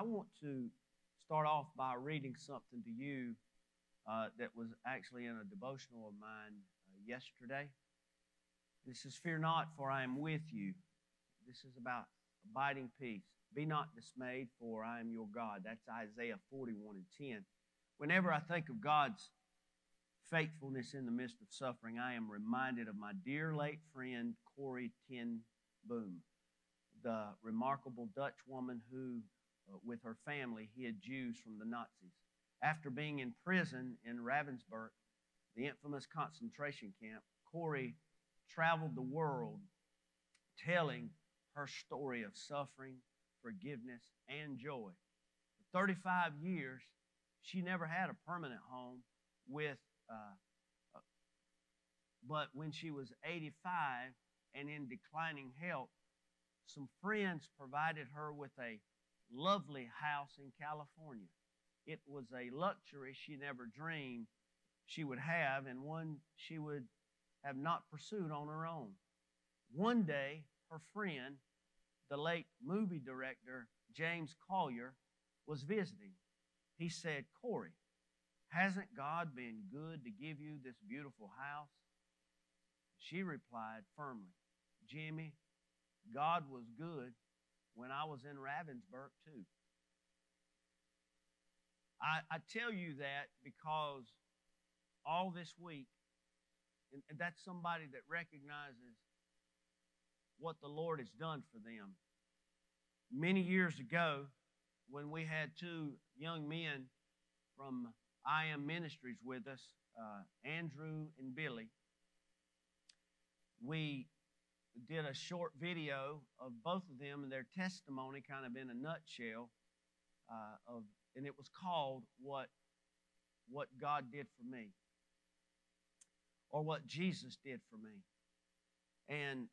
I want to start off by reading something to you uh, that was actually in a devotional of mine uh, yesterday. This is Fear not, for I am with you. This is about abiding peace. Be not dismayed, for I am your God. That's Isaiah 41 and 10. Whenever I think of God's faithfulness in the midst of suffering, I am reminded of my dear late friend, Corrie ten Boom, the remarkable Dutch woman who, with her family, hid Jews from the Nazis. After being in prison in Ravensbrück, the infamous concentration camp, Corrie traveled the world telling her story of suffering, forgiveness, and joy. For 35 years, she never had a permanent home with, uh, uh, but when she was 85 and in declining health, some friends provided her with a lovely house in California. It was a luxury she never dreamed she would have, and one she would have not pursued on her own. One day, her friend, the late movie director James Collier, was visiting. He said, Corrie, hasn't God been good to give you this beautiful house? She replied firmly, Jimmy, God was good when I was in Ravensbrück, too. I, I tell you that because all this week, and, and that's somebody that recognizes what the Lord has done for them. Many years ago, when we had two young men from I Am Ministries with us, uh, Andrew and Billy, we did a short video of both of them and their testimony, kind of in a nutshell, uh, of, and it was called "What What God Did for Me," or "What Jesus Did for Me," and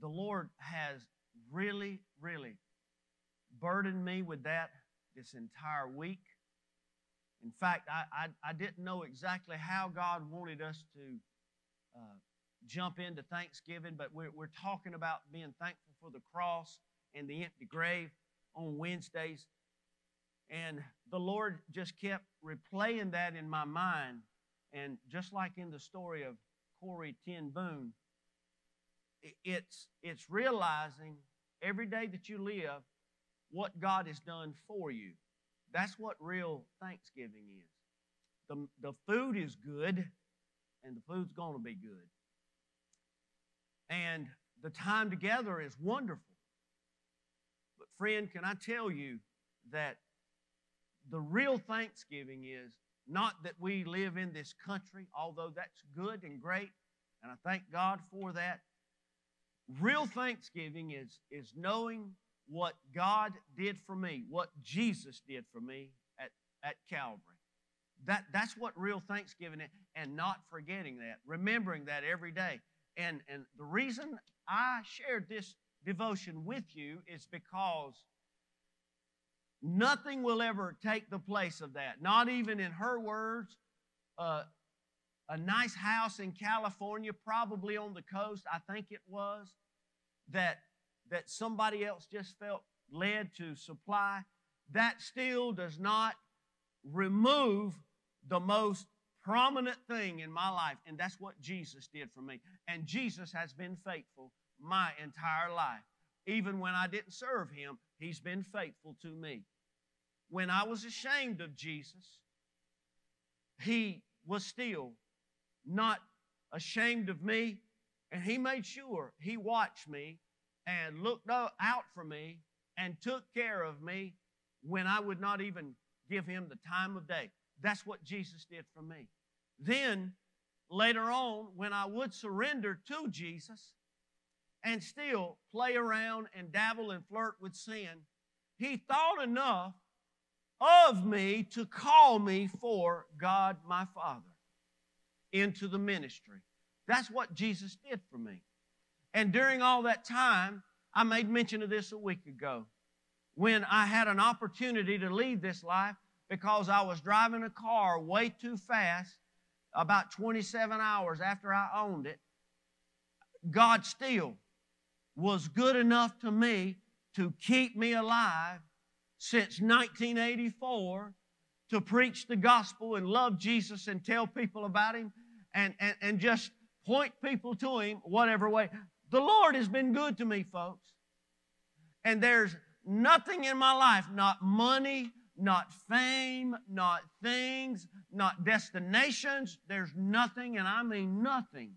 the Lord has really, really burdened me with that this entire week. In fact, I, I, I didn't know exactly how God wanted us to uh, jump into Thanksgiving, but we're, we're talking about being thankful for the cross and the empty grave on Wednesdays. And the Lord just kept replaying that in my mind. And just like in the story of Corrie ten Boom, it's, it's realizing every day that you live what God has done for you. That's what real Thanksgiving is. The, the food is good, and the food's going to be good. And the time together is wonderful. But, friend, can I tell you that the real Thanksgiving is not that we live in this country, although that's good and great, and I thank God for that. Real Thanksgiving is, is knowing what God did for me, what Jesus did for me at, at Calvary. That, that's what real Thanksgiving is, and not forgetting that, remembering that every day. And, and the reason I shared this devotion with you is because nothing will ever take the place of that. Not even in her words, uh, a nice house in California, probably on the coast, I think it was, that, that somebody else just felt led to supply. That still does not remove the most prominent thing in my life, and that's what Jesus did for me. And Jesus has been faithful my entire life. Even when I didn't serve Him, He's been faithful to me. When I was ashamed of Jesus, He was still not ashamed of me, and He made sure He watched me and looked out for me and took care of me when I would not even give Him the time of day. That's what Jesus did for me. Then, later on, when I would surrender to Jesus and still play around and dabble and flirt with sin, He thought enough of me to call me for God my Father into the ministry. That's what Jesus did for me. And during all that time, I made mention of this a week ago when I had an opportunity to leave this life because I was driving a car way too fast about 27 hours after I owned it, God still was good enough to me to keep me alive since 1984 to preach the gospel and love Jesus and tell people about Him and, and, and just point people to Him whatever way. The Lord has been good to me, folks. And there's nothing in my life, not money, not fame, not things, not destinations. There's nothing, and I mean nothing.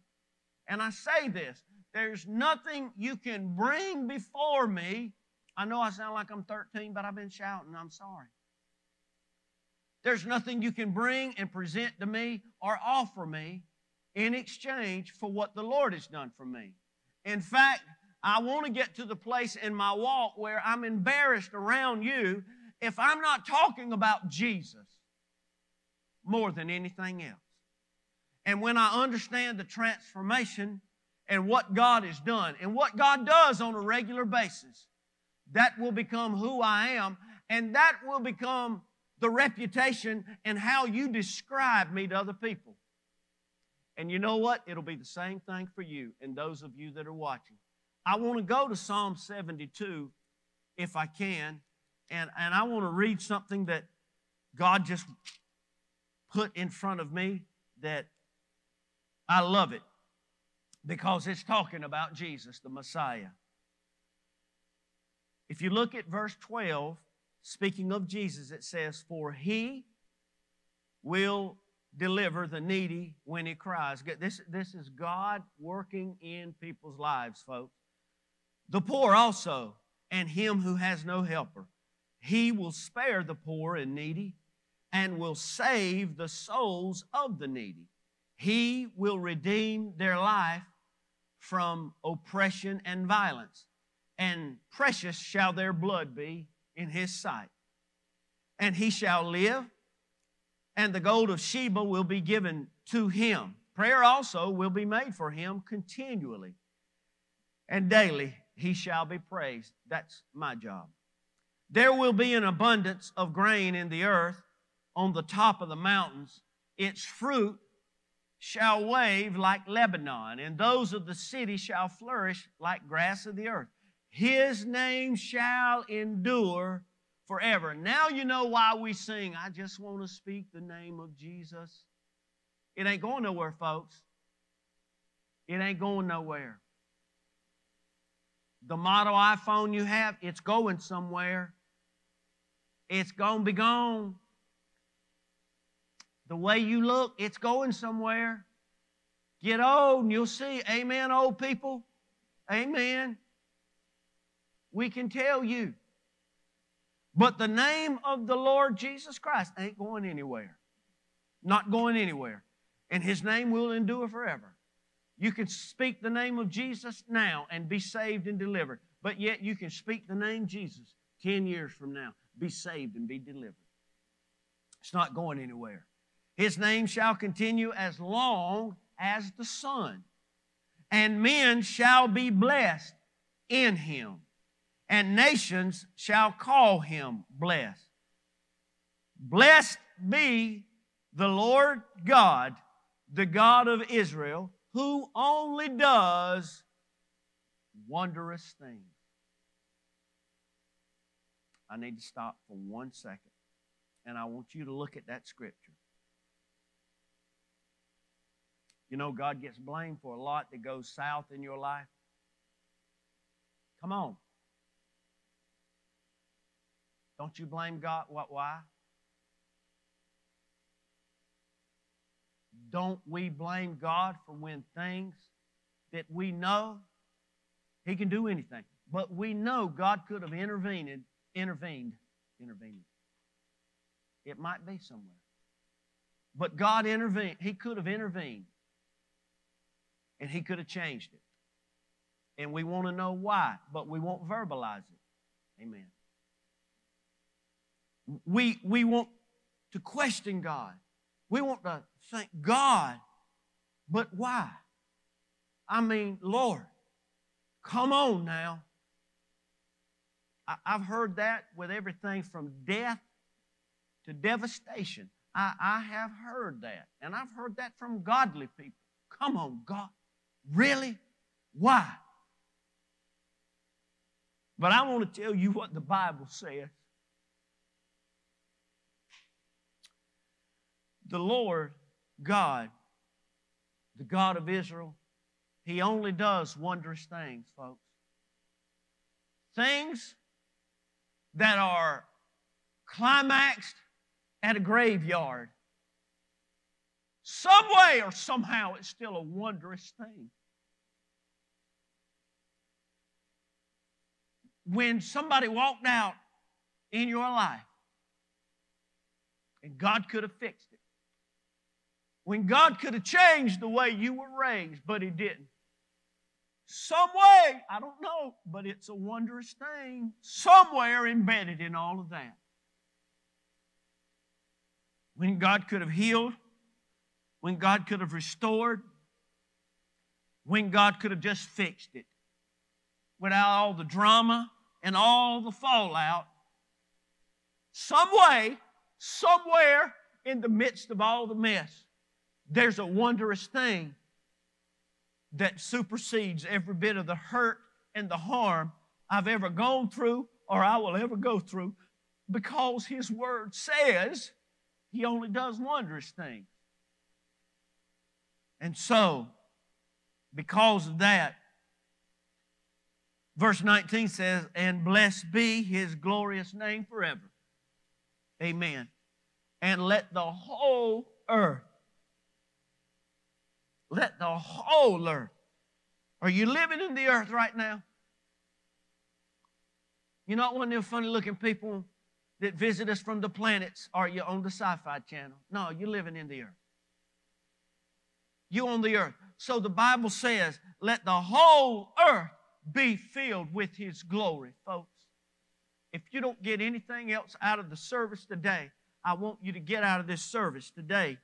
And I say this there's nothing you can bring before me. I know I sound like I'm 13, but I've been shouting. I'm sorry. There's nothing you can bring and present to me or offer me in exchange for what the Lord has done for me. In fact, I want to get to the place in my walk where I'm embarrassed around you if I'm not talking about Jesus more than anything else. And when I understand the transformation and what God has done and what God does on a regular basis, that will become who I am, and that will become the reputation and how you describe me to other people. And you know what? It'll be the same thing for you and those of you that are watching. I want to go to Psalm 72 if I can, and, and I want to read something that God just put in front of me that I love it because it's talking about Jesus, the Messiah. If you look at verse 12, speaking of Jesus, it says, For he will deliver the needy when he cries. This, this is God working in people's lives, folks. The poor also, and him who has no helper. He will spare the poor and needy and will save the souls of the needy. He will redeem their life from oppression and violence, and precious shall their blood be in his sight. And he shall live, and the gold of Sheba will be given to him. Prayer also will be made for him continually, and daily he shall be praised. That's my job. There will be an abundance of grain in the earth on the top of the mountains. Its fruit shall wave like Lebanon, and those of the city shall flourish like grass of the earth. His name shall endure forever. Now you know why we sing, I just want to speak the name of Jesus. It ain't going nowhere, folks. It ain't going nowhere. The model iPhone you have, it's going somewhere. It's going to be gone. The way you look, it's going somewhere. Get old and you'll see. Amen, old people. Amen. We can tell you. But the name of the Lord Jesus Christ ain't going anywhere. Not going anywhere. And his name will endure forever. You can speak the name of Jesus now and be saved and delivered. But yet you can speak the name Jesus 10 years from now, be saved and be delivered. It's not going anywhere. His name shall continue as long as the sun, and men shall be blessed in him, and nations shall call him blessed. Blessed be the Lord God, the God of Israel who only does wondrous things. I need to stop for one second, and I want you to look at that scripture. You know, God gets blamed for a lot that goes south in your life. Come on. Don't you blame God? What? Why? Don't we blame God for when things that we know He can do anything, but we know God could have intervened, intervened, intervened. It might be somewhere. But God intervened. He could have intervened. And He could have changed it. And we want to know why, but we won't verbalize it. Amen. We, we want to question God. We want to thank God, but why? I mean, Lord, come on now. I've heard that with everything from death to devastation. I, I have heard that. And I've heard that from godly people. Come on, God. Really? Why? But I want to tell you what the Bible says. The Lord God, the God of Israel, He only does wondrous things, folks. Things that are climaxed at a graveyard. Some way or somehow, it's still a wondrous thing. When somebody walked out in your life and God could have fixed it, when God could have changed the way you were raised, but He didn't. Some way, I don't know, but it's a wondrous thing somewhere embedded in all of that. When God could have healed, when God could have restored, when God could have just fixed it without all the drama and all the fallout. Some way, somewhere in the midst of all the mess, there's a wondrous thing that supersedes every bit of the hurt and the harm I've ever gone through or I will ever go through because His Word says He only does wondrous things. And so, because of that, verse 19 says, And blessed be His glorious name forever. Amen. And let the whole earth let the whole earth. Are you living in the earth right now? You're not one of them funny looking people that visit us from the planets Are you on the sci fi channel. No, you're living in the earth. You on the earth. So the Bible says, let the whole earth be filled with His glory, folks. If you don't get anything else out of the service today, I want you to get out of this service today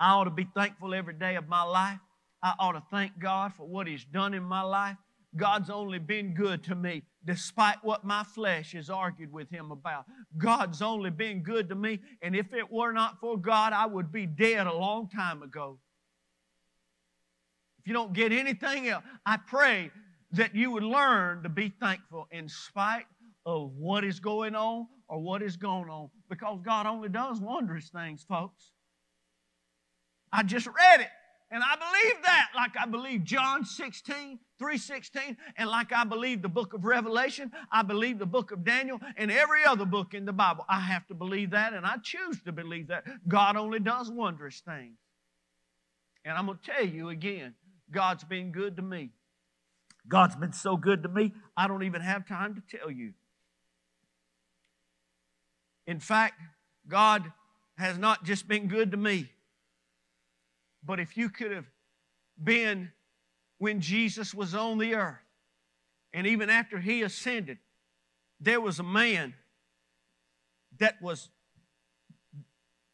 I ought to be thankful every day of my life. I ought to thank God for what He's done in my life. God's only been good to me despite what my flesh has argued with Him about. God's only been good to me, and if it were not for God, I would be dead a long time ago. If you don't get anything else, I pray that you would learn to be thankful in spite of what is going on or what is going on because God only does wondrous things, folks. I just read it. And I believe that, like I believe John 16, 316, and like I believe the book of Revelation, I believe the book of Daniel, and every other book in the Bible. I have to believe that, and I choose to believe that. God only does wondrous things. And I'm going to tell you again, God's been good to me. God's been so good to me, I don't even have time to tell you. In fact, God has not just been good to me, but if you could have been when Jesus was on the earth, and even after he ascended, there was a man that was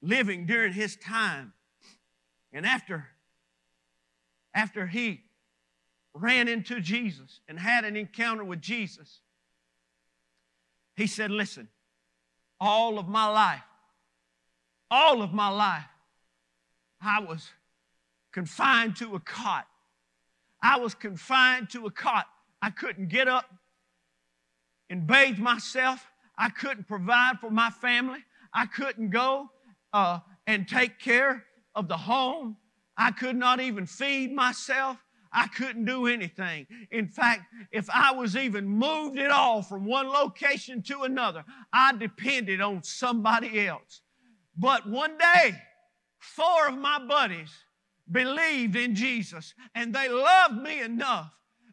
living during his time. And after, after he ran into Jesus and had an encounter with Jesus, he said, Listen, all of my life, all of my life, I was confined to a cot. I was confined to a cot. I couldn't get up and bathe myself. I couldn't provide for my family. I couldn't go uh, and take care of the home. I could not even feed myself. I couldn't do anything. In fact, if I was even moved at all from one location to another, I depended on somebody else. But one day, four of my buddies believed in Jesus and they loved me enough.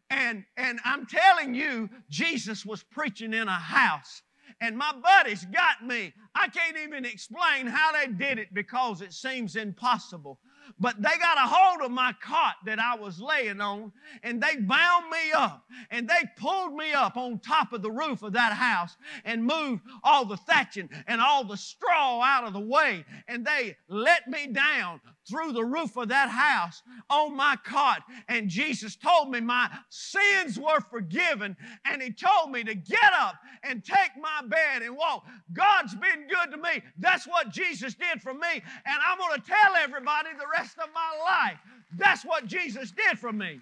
And, and I'm telling you, Jesus was preaching in a house. And my buddies got me. I can't even explain how they did it because it seems impossible. But they got a hold of my cot that I was laying on and they bound me up and they pulled me up on top of the roof of that house and moved all the thatching and all the straw out of the way and they let me down through the roof of that house on my cot and Jesus told me my sins were forgiven and he told me to get up and take my bed and walk. God's been good to me. That's what Jesus did for me and I'm going to tell everybody the rest of my life. That's what Jesus did for me.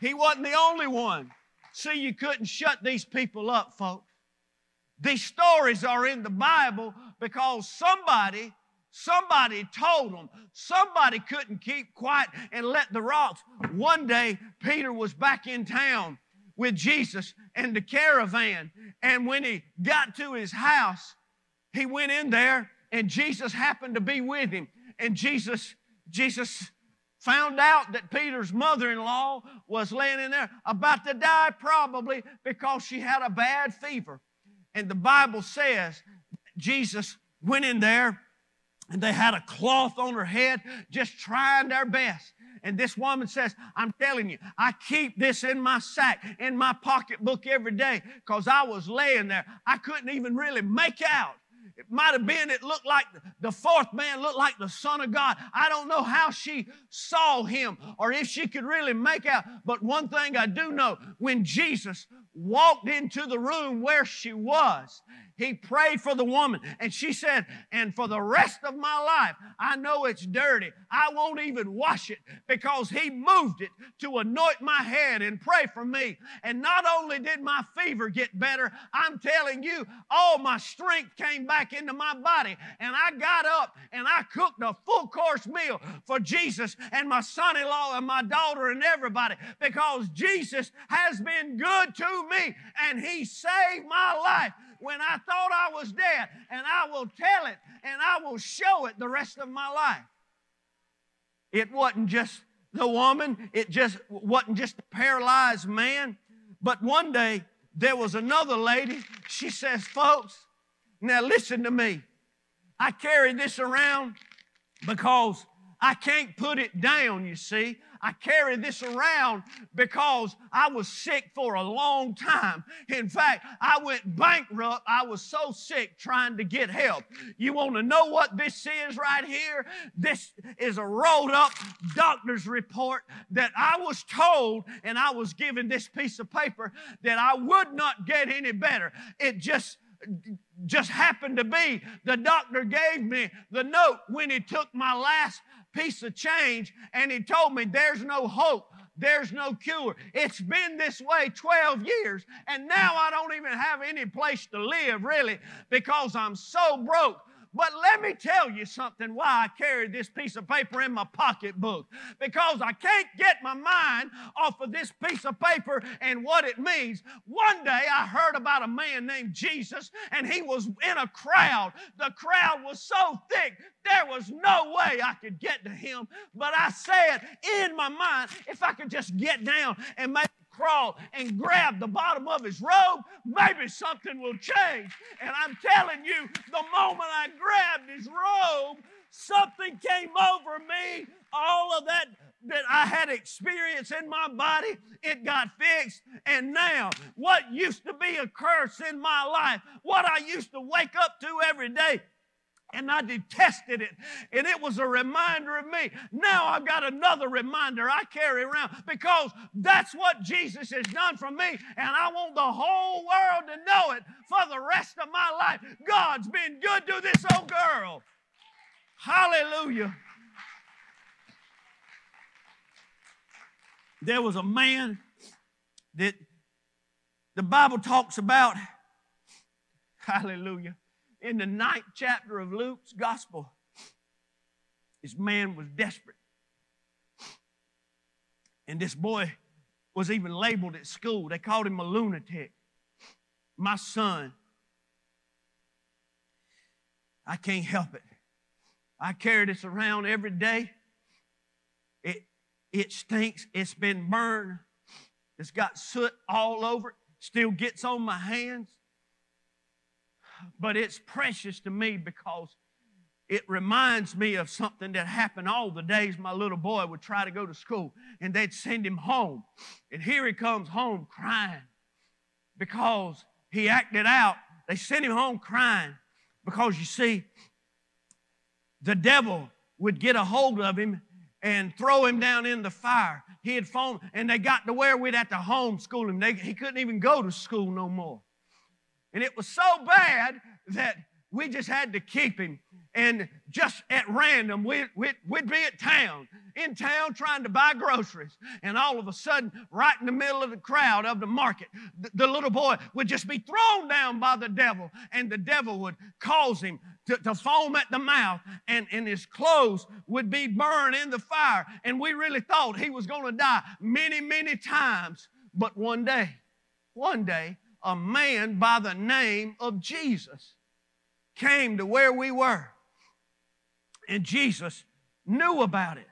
He wasn't the only one. See, you couldn't shut these people up, folks. These stories are in the Bible because somebody Somebody told them. Somebody couldn't keep quiet and let the rocks. One day, Peter was back in town with Jesus and the caravan. And when he got to his house, he went in there and Jesus happened to be with him. And Jesus, Jesus found out that Peter's mother-in-law was laying in there about to die probably because she had a bad fever. And the Bible says Jesus went in there and they had a cloth on her head just trying their best. And this woman says, I'm telling you, I keep this in my sack, in my pocketbook every day because I was laying there. I couldn't even really make out it might have been, it looked like the fourth man looked like the Son of God. I don't know how she saw him or if she could really make out. But one thing I do know when Jesus walked into the room where she was, he prayed for the woman. And she said, And for the rest of my life, I know it's dirty. I won't even wash it because he moved it to anoint my head and pray for me. And not only did my fever get better, I'm telling you, all my strength came back into my body. And I got up and I cooked a full course meal for Jesus and my son in law and my daughter and everybody because Jesus has been good to me and he saved my life when I thought I was dead, and I will tell it and I will show it the rest of my life. It wasn't just the woman, it just wasn't just a paralyzed man, but one day there was another lady. She says, Folks, now listen to me. I carry this around because I can't put it down, you see. I carry this around because I was sick for a long time. In fact, I went bankrupt. I was so sick trying to get help. You want to know what this is right here? This is a rolled up doctor's report that I was told, and I was given this piece of paper that I would not get any better. It just just happened to be the doctor gave me the note when he took my last piece of change and he told me there's no hope. There's no cure. It's been this way 12 years, and now I don't even have any place to live, really, because I'm so broke. But let me tell you something why I carry this piece of paper in my pocketbook. Because I can't get my mind off of this piece of paper and what it means. One day I heard about a man named Jesus, and he was in a crowd. The crowd was so thick, there was no way I could get to him. But I said in my mind, if I could just get down and maybe crawl and grab the bottom of his robe, maybe something will change. And I'm telling you, the moment I grabbed his robe, something came over me. All of that that I had experienced in my body, it got fixed. And now, what used to be a curse in my life, what I used to wake up to every day, and I detested it. And it was a reminder of me. Now I've got another reminder I carry around because that's what Jesus has done for me. And I want the whole world to know it for the rest of my life. God's been good to this old girl. Hallelujah. There was a man that the Bible talks about. Hallelujah in the ninth chapter of Luke's gospel, this man was desperate. And this boy was even labeled at school. They called him a lunatic. My son, I can't help it. I carry this around every day. It, it stinks. It's been burned. It's got soot all over it. Still gets on my hands but it's precious to me because it reminds me of something that happened all the days my little boy would try to go to school and they'd send him home. And here he comes home crying because he acted out. They sent him home crying because you see, the devil would get a hold of him and throw him down in the fire. He had fallen, and they got to where we'd have to homeschool him. They, he couldn't even go to school no more. And it was so bad that we just had to keep him. and just at random, we'd, we'd, we'd, be at town, in town trying to buy groceries. And all of a sudden, right in the middle of the crowd of the market, the, the little boy would just be thrown down by the devil, and the devil would cause him to, to foam at the mouth, and, and his clothes would be burned in the fire. And we really thought he was going to die many, many times. But one day, one day, a man by the name of Jesus came to where we were. And Jesus knew about it.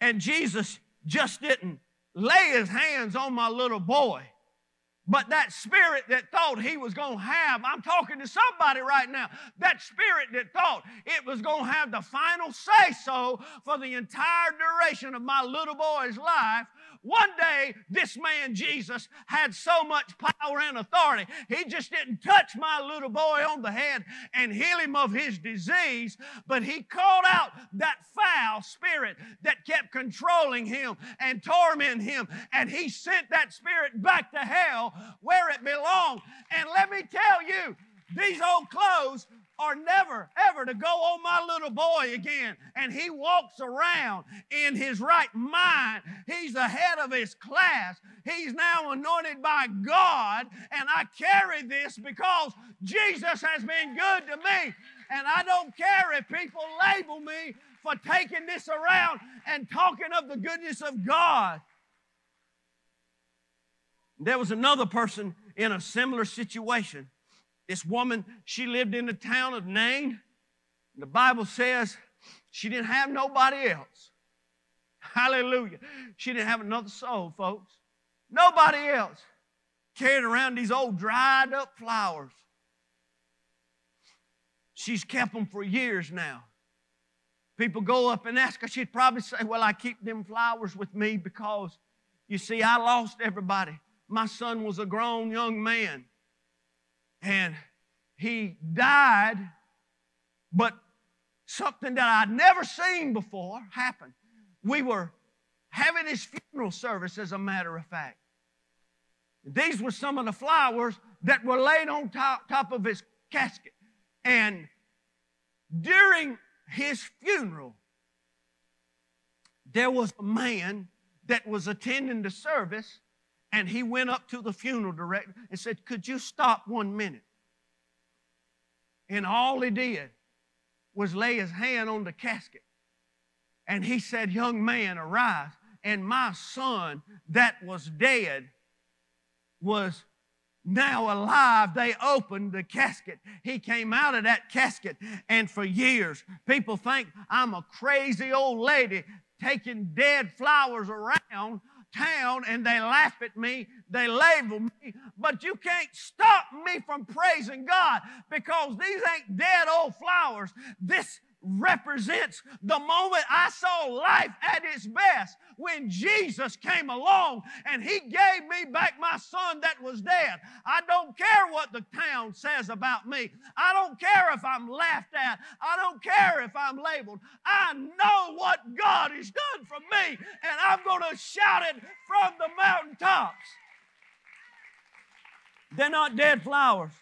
And Jesus just didn't lay his hands on my little boy. But that spirit that thought he was going to have, I'm talking to somebody right now, that spirit that thought it was going to have the final say so for the entire duration of my little boy's life one day, this man Jesus had so much power and authority, he just didn't touch my little boy on the head and heal him of his disease, but he called out that foul spirit that kept controlling him and tormenting him, and he sent that spirit back to hell where it belonged. And let me tell you, these old clothes are never, ever to go on my little boy again. And he walks around in his right mind. He's the head of his class. He's now anointed by God. And I carry this because Jesus has been good to me. And I don't care if people label me for taking this around and talking of the goodness of God. There was another person in a similar situation this woman, she lived in the town of Nain. The Bible says she didn't have nobody else. Hallelujah. She didn't have another soul, folks. Nobody else. Carried around these old dried up flowers. She's kept them for years now. People go up and ask her, she'd probably say, Well, I keep them flowers with me because, you see, I lost everybody. My son was a grown young man. And he died, but something that I'd never seen before happened. We were having his funeral service, as a matter of fact. These were some of the flowers that were laid on top, top of his casket. And during his funeral, there was a man that was attending the service and he went up to the funeral director and said, Could you stop one minute? And all he did was lay his hand on the casket. And he said, Young man, arise. And my son that was dead was now alive. They opened the casket. He came out of that casket. And for years, people think I'm a crazy old lady taking dead flowers around town and they laugh at me, they label me, but you can't stop me from praising God because these ain't dead old flowers. This represents the moment I saw life at its best when Jesus came along and He gave me back my son that was dead. I don't care what the town says about me. I don't care if I'm laughed at. I don't care if I'm labeled. I know what God has done for me and I'm going to shout it from the mountaintops. They're not dead flowers.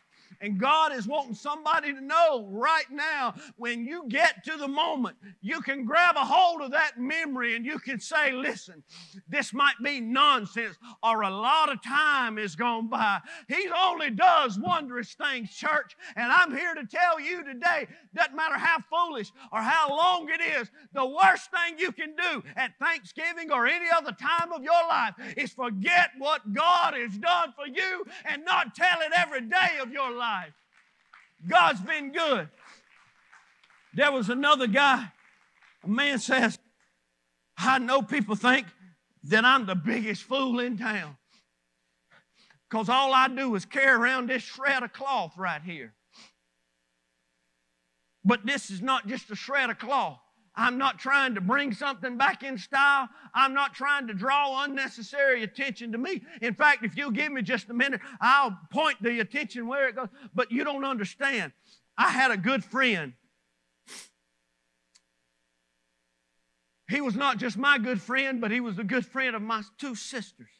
And God is wanting somebody to know right now when you get to the moment, you can grab a hold of that memory and you can say, listen, this might be nonsense or a lot of time has gone by. He only does wondrous things, church. And I'm here to tell you today, doesn't matter how foolish or how long it is, the worst thing you can do at Thanksgiving or any other time of your life is forget what God has done for you and not tell it every day of your life life. God's been good. There was another guy, a man says, I know people think that I'm the biggest fool in town because all I do is carry around this shred of cloth right here. But this is not just a shred of cloth. I'm not trying to bring something back in style. I'm not trying to draw unnecessary attention to me. In fact, if you'll give me just a minute, I'll point the attention where it goes. But you don't understand. I had a good friend. He was not just my good friend, but he was a good friend of my two sisters.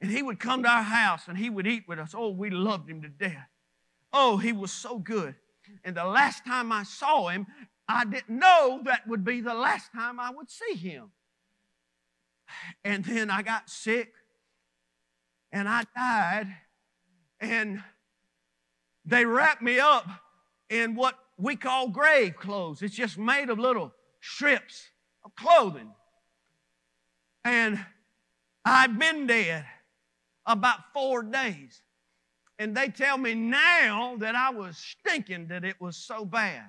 And he would come to our house and he would eat with us. Oh, we loved him to death. Oh, he was so good. And the last time I saw him, I didn't know that would be the last time I would see him. And then I got sick and I died, and they wrapped me up in what we call grave clothes. It's just made of little strips of clothing. And I'd been dead about four days. And they tell me now that I was stinking, that it was so bad.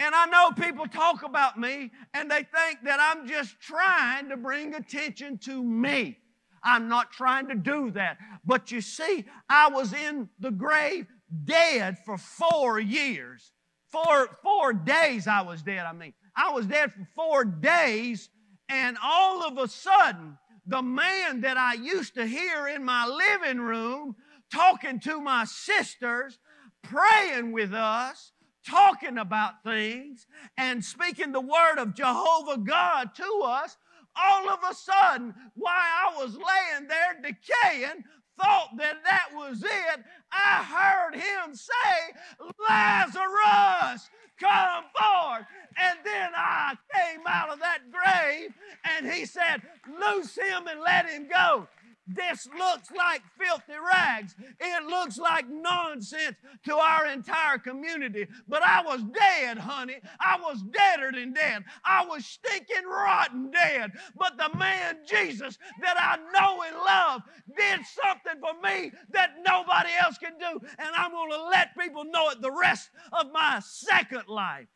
And I know people talk about me and they think that I'm just trying to bring attention to me. I'm not trying to do that. But you see, I was in the grave dead for four years. Four, four days I was dead, I mean. I was dead for four days, and all of a sudden, the man that I used to hear in my living room talking to my sisters, praying with us, talking about things, and speaking the word of Jehovah God to us, all of a sudden, while I was laying there decaying, thought that that was it, I heard him say, Lazarus, come forth. And then I came out of that grave and he said, Loose him and let him go. This looks like filthy rags. It looks like nonsense to our entire community. But I was dead, honey. I was deader than dead. I was stinking rotten dead. But the man Jesus that I know and love did something for me that nobody else can do. And I'm going to let people know it the rest of my second life.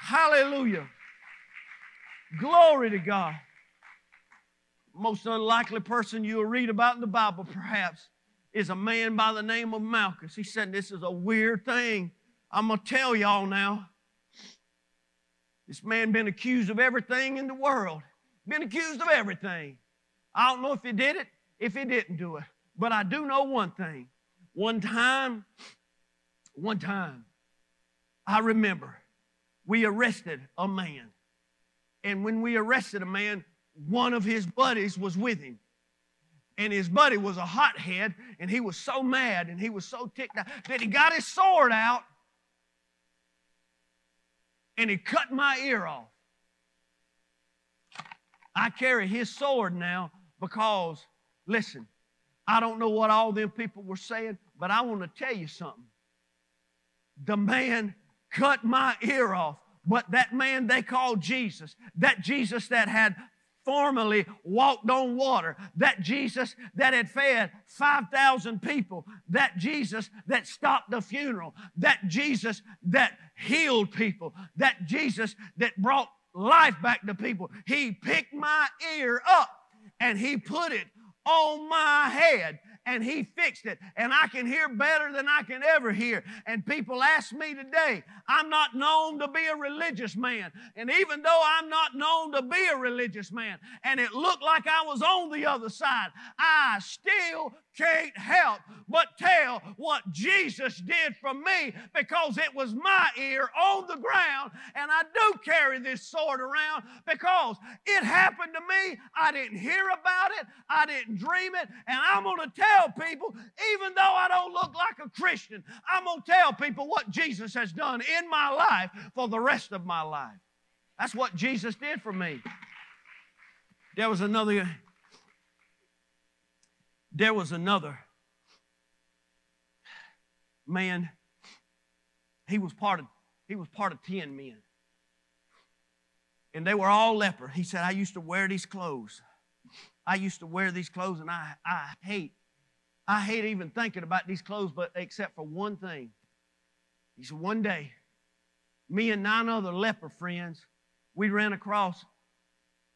Hallelujah. Glory to God most unlikely person you'll read about in the Bible, perhaps, is a man by the name of Malchus. He said, This is a weird thing. I'm going to tell y'all now. This man been accused of everything in the world. Been accused of everything. I don't know if he did it, if he didn't do it. But I do know one thing. One time, one time, I remember we arrested a man. And when we arrested a man, one of his buddies was with him. And his buddy was a hothead, and he was so mad and he was so ticked off that he got his sword out and he cut my ear off. I carry his sword now because, listen, I don't know what all them people were saying, but I want to tell you something. The man cut my ear off, but that man they called Jesus, that Jesus that had formerly walked on water, that Jesus that had fed 5,000 people, that Jesus that stopped the funeral, that Jesus that healed people, that Jesus that brought life back to people. He picked my ear up and he put it on my head and he fixed it. And I can hear better than I can ever hear. And people ask me today, I'm not known to be a religious man. And even though I'm not known to be a religious man, and it looked like I was on the other side, I still can't help but tell what Jesus did for me because it was my ear on the ground. And I do carry this sword around because it happened to me. I didn't hear about it, I didn't dream it. And I'm going to tell people, even though I don't look like a Christian, I'm going to tell people what Jesus has done in my life for the rest of my life. That's what Jesus did for me. There was another there was another man. He was part of he was part of 10 men. And they were all leper. He said, I used to wear these clothes. I used to wear these clothes and I, I hate, I hate even thinking about these clothes, but except for one thing. He said, one day, me and nine other leper friends, we ran across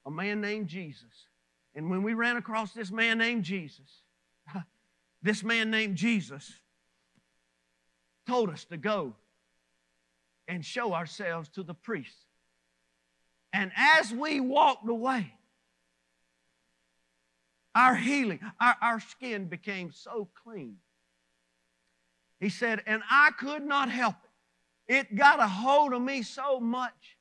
a man named Jesus. And when we ran across this man named Jesus, this man named Jesus told us to go and show ourselves to the priest. And as we walked away, our healing, our, our skin became so clean. He said, and I could not help it. It got a hold of me so much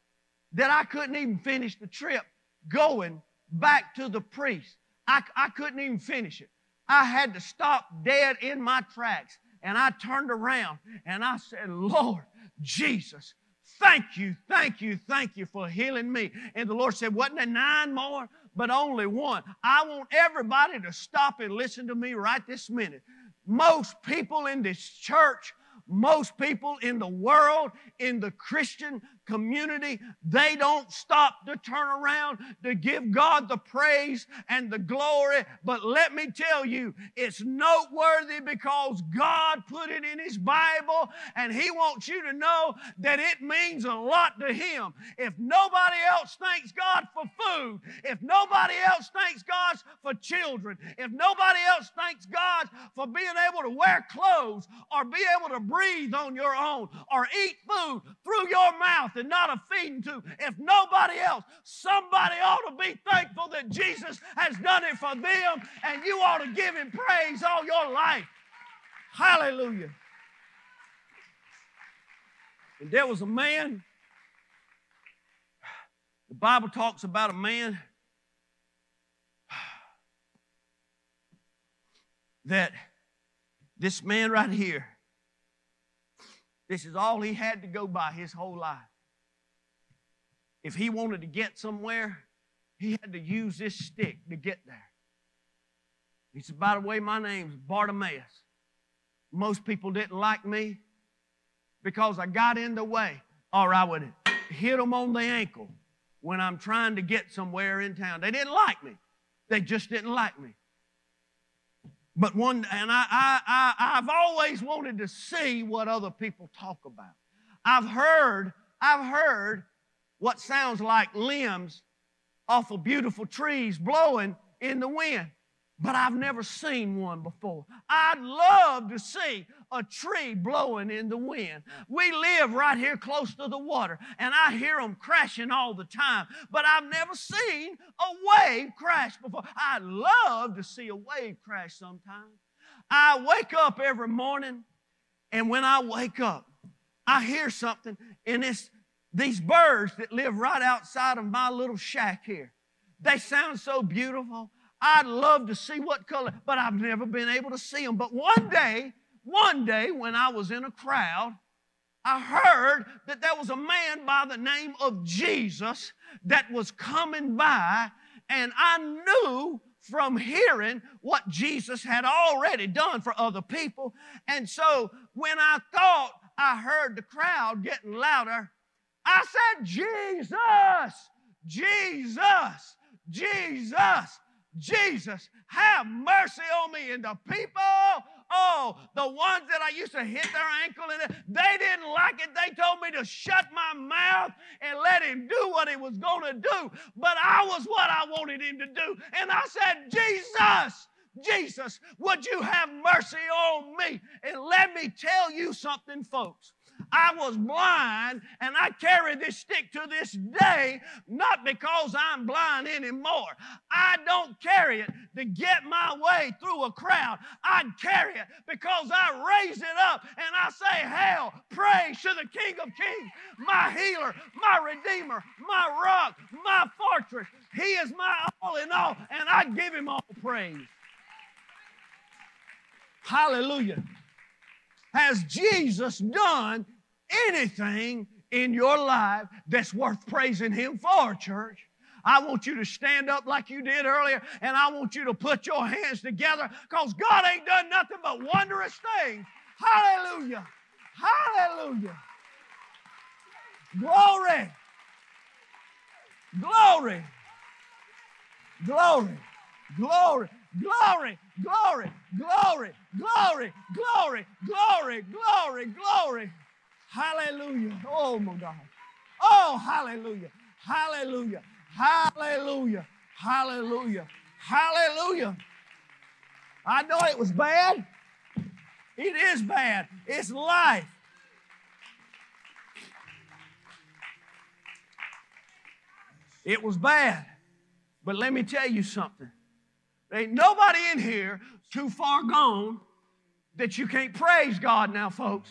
that I couldn't even finish the trip going back to the priest. I, I couldn't even finish it. I had to stop dead in my tracks and I turned around and I said, Lord Jesus, thank you, thank you, thank you for healing me. And the Lord said, Wasn't there nine more? But only one. I want everybody to stop and listen to me right this minute. Most people in this church most people in the world, in the Christian community, they don't stop to turn around to give God the praise and the glory. But let me tell you, it's noteworthy because God put it in His Bible and He wants you to know that it means a lot to Him. If nobody else thanks God for food, if nobody else thanks God for children, if nobody else thanks God for being able to wear clothes or be able to breathe on your own or eat food through your mouth and not a feeding tube. If nobody else, somebody ought to be thankful that Jesus has done it for them, and you ought to give him praise all your life. Hallelujah. And there was a man, the Bible talks about a man that this man right here this is all he had to go by his whole life. If he wanted to get somewhere, he had to use this stick to get there. He said, By the way, my name's Bartimaeus. Most people didn't like me because I got in the way, or I would hit them on the ankle when I'm trying to get somewhere in town. They didn't like me. They just didn't like me. But one, and I, I, I, I've always wanted to see what other people talk about. I've heard, I've heard what sounds like limbs off of beautiful trees blowing in the wind but I've never seen one before. I'd love to see a tree blowing in the wind. We live right here close to the water, and I hear them crashing all the time, but I've never seen a wave crash before. I'd love to see a wave crash sometime. I wake up every morning, and when I wake up, I hear something, and it's these birds that live right outside of my little shack here. They sound so beautiful. I'd love to see what color, but I've never been able to see them. But one day, one day when I was in a crowd, I heard that there was a man by the name of Jesus that was coming by, and I knew from hearing what Jesus had already done for other people. And so when I thought I heard the crowd getting louder, I said, Jesus, Jesus, Jesus. Jesus, have mercy on me. And the people, oh, the ones that I used to hit their ankle and they didn't like it. They told me to shut my mouth and let him do what he was going to do. But I was what I wanted him to do. And I said, Jesus, Jesus, would you have mercy on me? And let me tell you something, folks. I was blind and I carry this stick to this day, not because I'm blind anymore. I don't carry it to get my way through a crowd. I carry it because I raise it up and I say, Hail, praise to the King of Kings, my healer, my redeemer, my rock, my fortress. He is my all in all, and I give him all praise. Hallelujah. Has Jesus done anything in your life that's worth praising Him for, church. I want you to stand up like you did earlier, and I want you to put your hands together because God ain't done nothing but wondrous things. Hallelujah! Hallelujah! Glory! Glory! Glory! Glory! Glory! Glory! Glory! Glory! Glory! Glory! Glory! Glory! Hallelujah. Oh my God. Oh, hallelujah. Hallelujah. Hallelujah. Hallelujah. Hallelujah. I know it was bad. It is bad. It's life. It was bad. But let me tell you something. There ain't nobody in here too far gone that you can't praise God now, folks.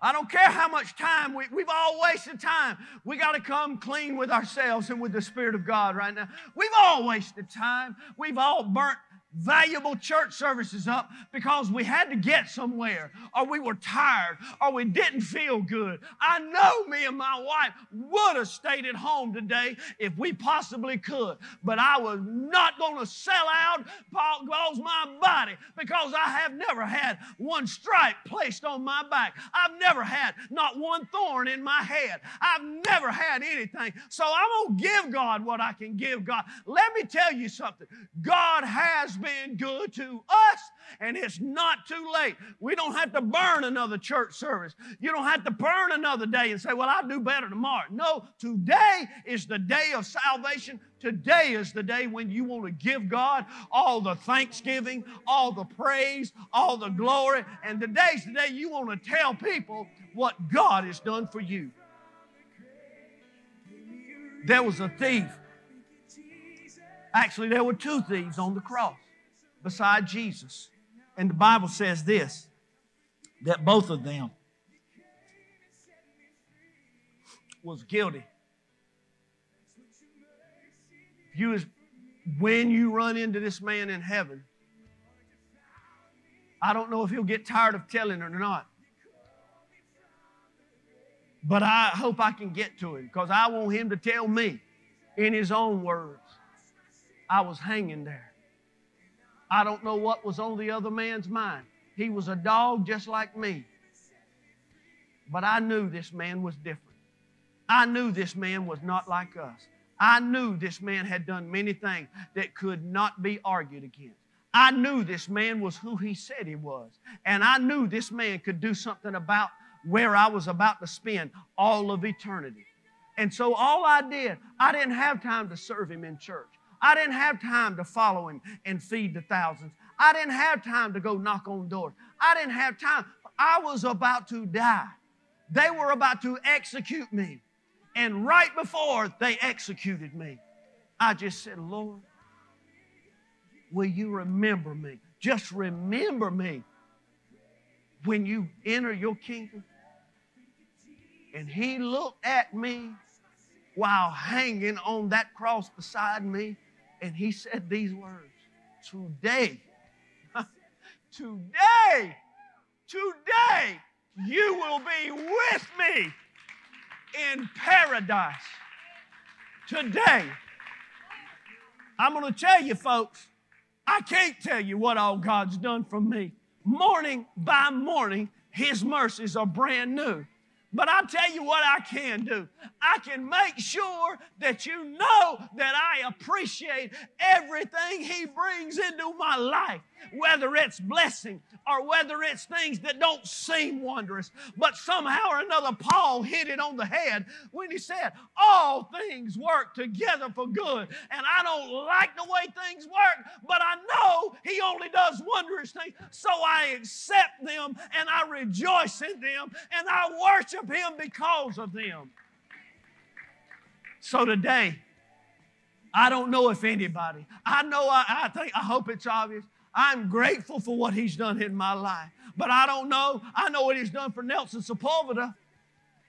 I don't care how much time we, we've all wasted time. We got to come clean with ourselves and with the Spirit of God right now. We've all wasted time. We've all burnt valuable church services up because we had to get somewhere, or we were tired, or we didn't feel good. I know me and my wife would have stayed at home today if we possibly could, but I was not going to sell out because my body, because I have never had one stripe placed on my back. I've never had not one thorn in my head. I've never had anything. So I'm going to give God what I can give God. Let me tell you something God has been good to us, and it's not too late. We don't have to burn another church service. You don't have to burn another day and say, Well, I'll do better tomorrow. No, today is the day of salvation. Today is the day when you want to give God all the thanksgiving, all the praise, all the glory. And today's the day you want to tell people what God has done for you. There was a thief. Actually, there were two thieves on the cross beside Jesus. And the Bible says this that both of them was guilty. You was, when you run into this man in heaven, I don't know if he'll get tired of telling or not. But I hope I can get to him because I want him to tell me in his own words, I was hanging there. I don't know what was on the other man's mind. He was a dog just like me. But I knew this man was different. I knew this man was not like us. I knew this man had done many things that could not be argued against. I knew this man was who he said he was. And I knew this man could do something about where I was about to spend all of eternity. And so all I did, I didn't have time to serve him in church. I didn't have time to follow him and feed the thousands. I didn't have time to go knock on doors. I didn't have time. I was about to die. They were about to execute me. And right before they executed me, I just said, Lord, will you remember me? Just remember me when you enter your kingdom. And he looked at me while hanging on that cross beside me and he said these words Today, today, today, you will be with me in paradise. Today. I'm going to tell you, folks, I can't tell you what all God's done for me. Morning by morning, His mercies are brand new. But I tell you what I can do. I can make sure that you know that I appreciate everything He brings into my life whether it's blessing or whether it's things that don't seem wondrous. But somehow or another, Paul hit it on the head when he said, All things work together for good. And I don't like the way things work, but I know he only does wondrous things. So I accept them and I rejoice in them and I worship him because of them. So today, I don't know if anybody, I know, I, I think, I hope it's obvious. I'm grateful for what he's done in my life. But I don't know. I know what he's done for Nelson Sepulveda.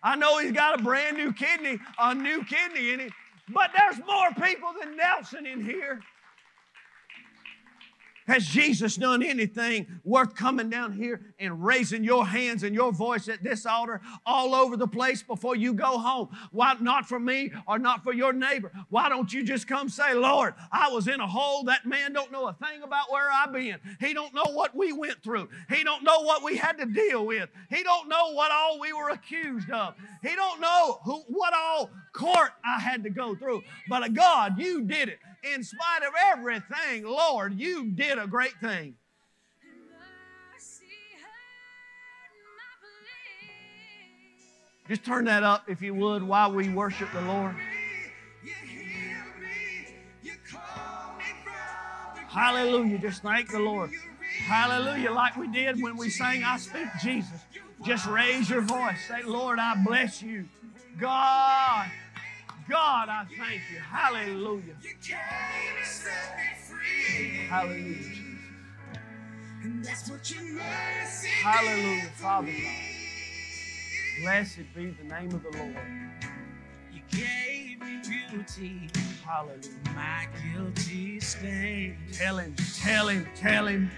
I know he's got a brand new kidney, a new kidney in him. But there's more people than Nelson in here. Has Jesus done anything worth coming down here and raising your hands and your voice at this altar all over the place before you go home? Why not for me or not for your neighbor? Why don't you just come say, Lord, I was in a hole. That man don't know a thing about where I've been. He don't know what we went through. He don't know what we had to deal with. He don't know what all we were accused of. He don't know who, what all court I had to go through. But uh, God, you did it in spite of everything, Lord, you did a great thing. Just turn that up, if you would, while we worship the Lord. Hallelujah. Just thank the Lord. Hallelujah. Like we did when we sang, I Speak Jesus. Just raise your voice. Say, Lord, I bless you. God. God, I thank you. Hallelujah. Hallelujah, Jesus. Hallelujah, Father God. Blessed be the name of the Lord. You gave me beauty. Hallelujah. my guilty stain. Tell him, tell him, tell him.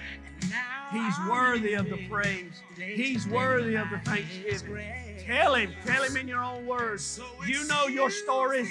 He's worthy of the praise. He's worthy of the thanksgiving. Tell him, tell him in your own words. You know your stories.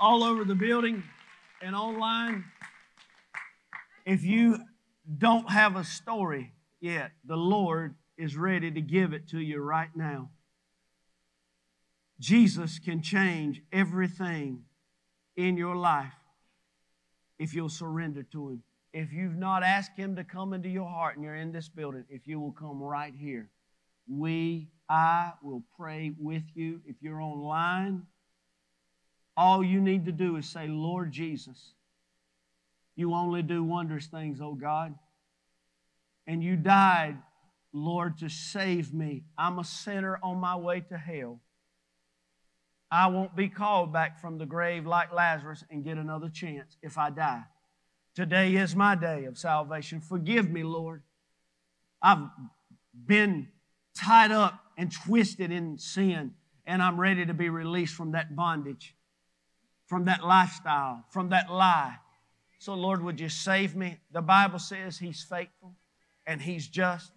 All over the building and online, if you don't have a story yet, the Lord is ready to give it to you right now. Jesus can change everything in your life if you'll surrender to Him. If you've not asked Him to come into your heart and you're in this building, if you will come right here, we, I will pray with you. If you're online, all you need to do is say, Lord Jesus, you only do wondrous things, oh God. And you died, Lord, to save me. I'm a sinner on my way to hell. I won't be called back from the grave like Lazarus and get another chance if I die. Today is my day of salvation. Forgive me, Lord. I've been tied up and twisted in sin, and I'm ready to be released from that bondage, from that lifestyle, from that lie. So, Lord, would you save me? The Bible says He's faithful and He's just.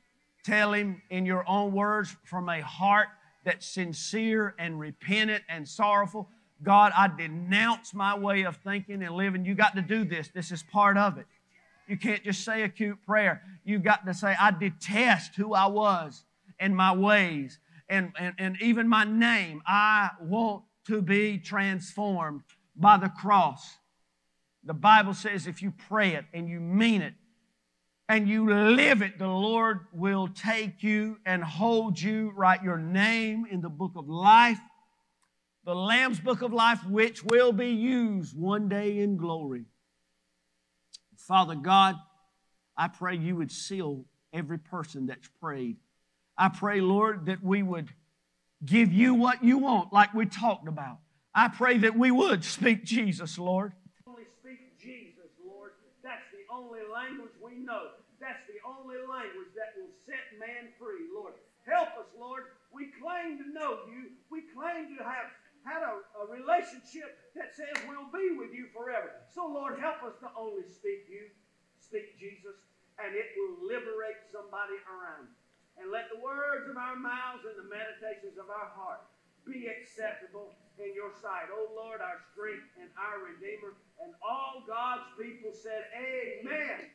Tell Him in your own words from a heart that's sincere and repentant and sorrowful. God, I denounce my way of thinking and living. You got to do this. This is part of it. You can't just say a cute prayer. You got to say, I detest who I was and my ways and, and, and even my name. I want to be transformed by the cross. The Bible says if you pray it and you mean it and you live it, the Lord will take you and hold you, write your name in the book of life, the Lamb's book of life, which will be used one day in glory. Father God, I pray you would seal every person that's prayed. I pray, Lord, that we would give you what you want, like we talked about. I pray that we would speak Jesus, Lord. Only speak Jesus, Lord. That's the only language we know. That's the only language that will set man free, Lord. Help us, Lord. We claim to know you. We claim to have had a, a relationship that says we'll be with you forever. So, Lord, help us to only speak you, speak Jesus, and it will liberate somebody around. And let the words of our mouths and the meditations of our heart be acceptable in your sight. O Lord, our strength and our Redeemer. And all God's people said, Amen.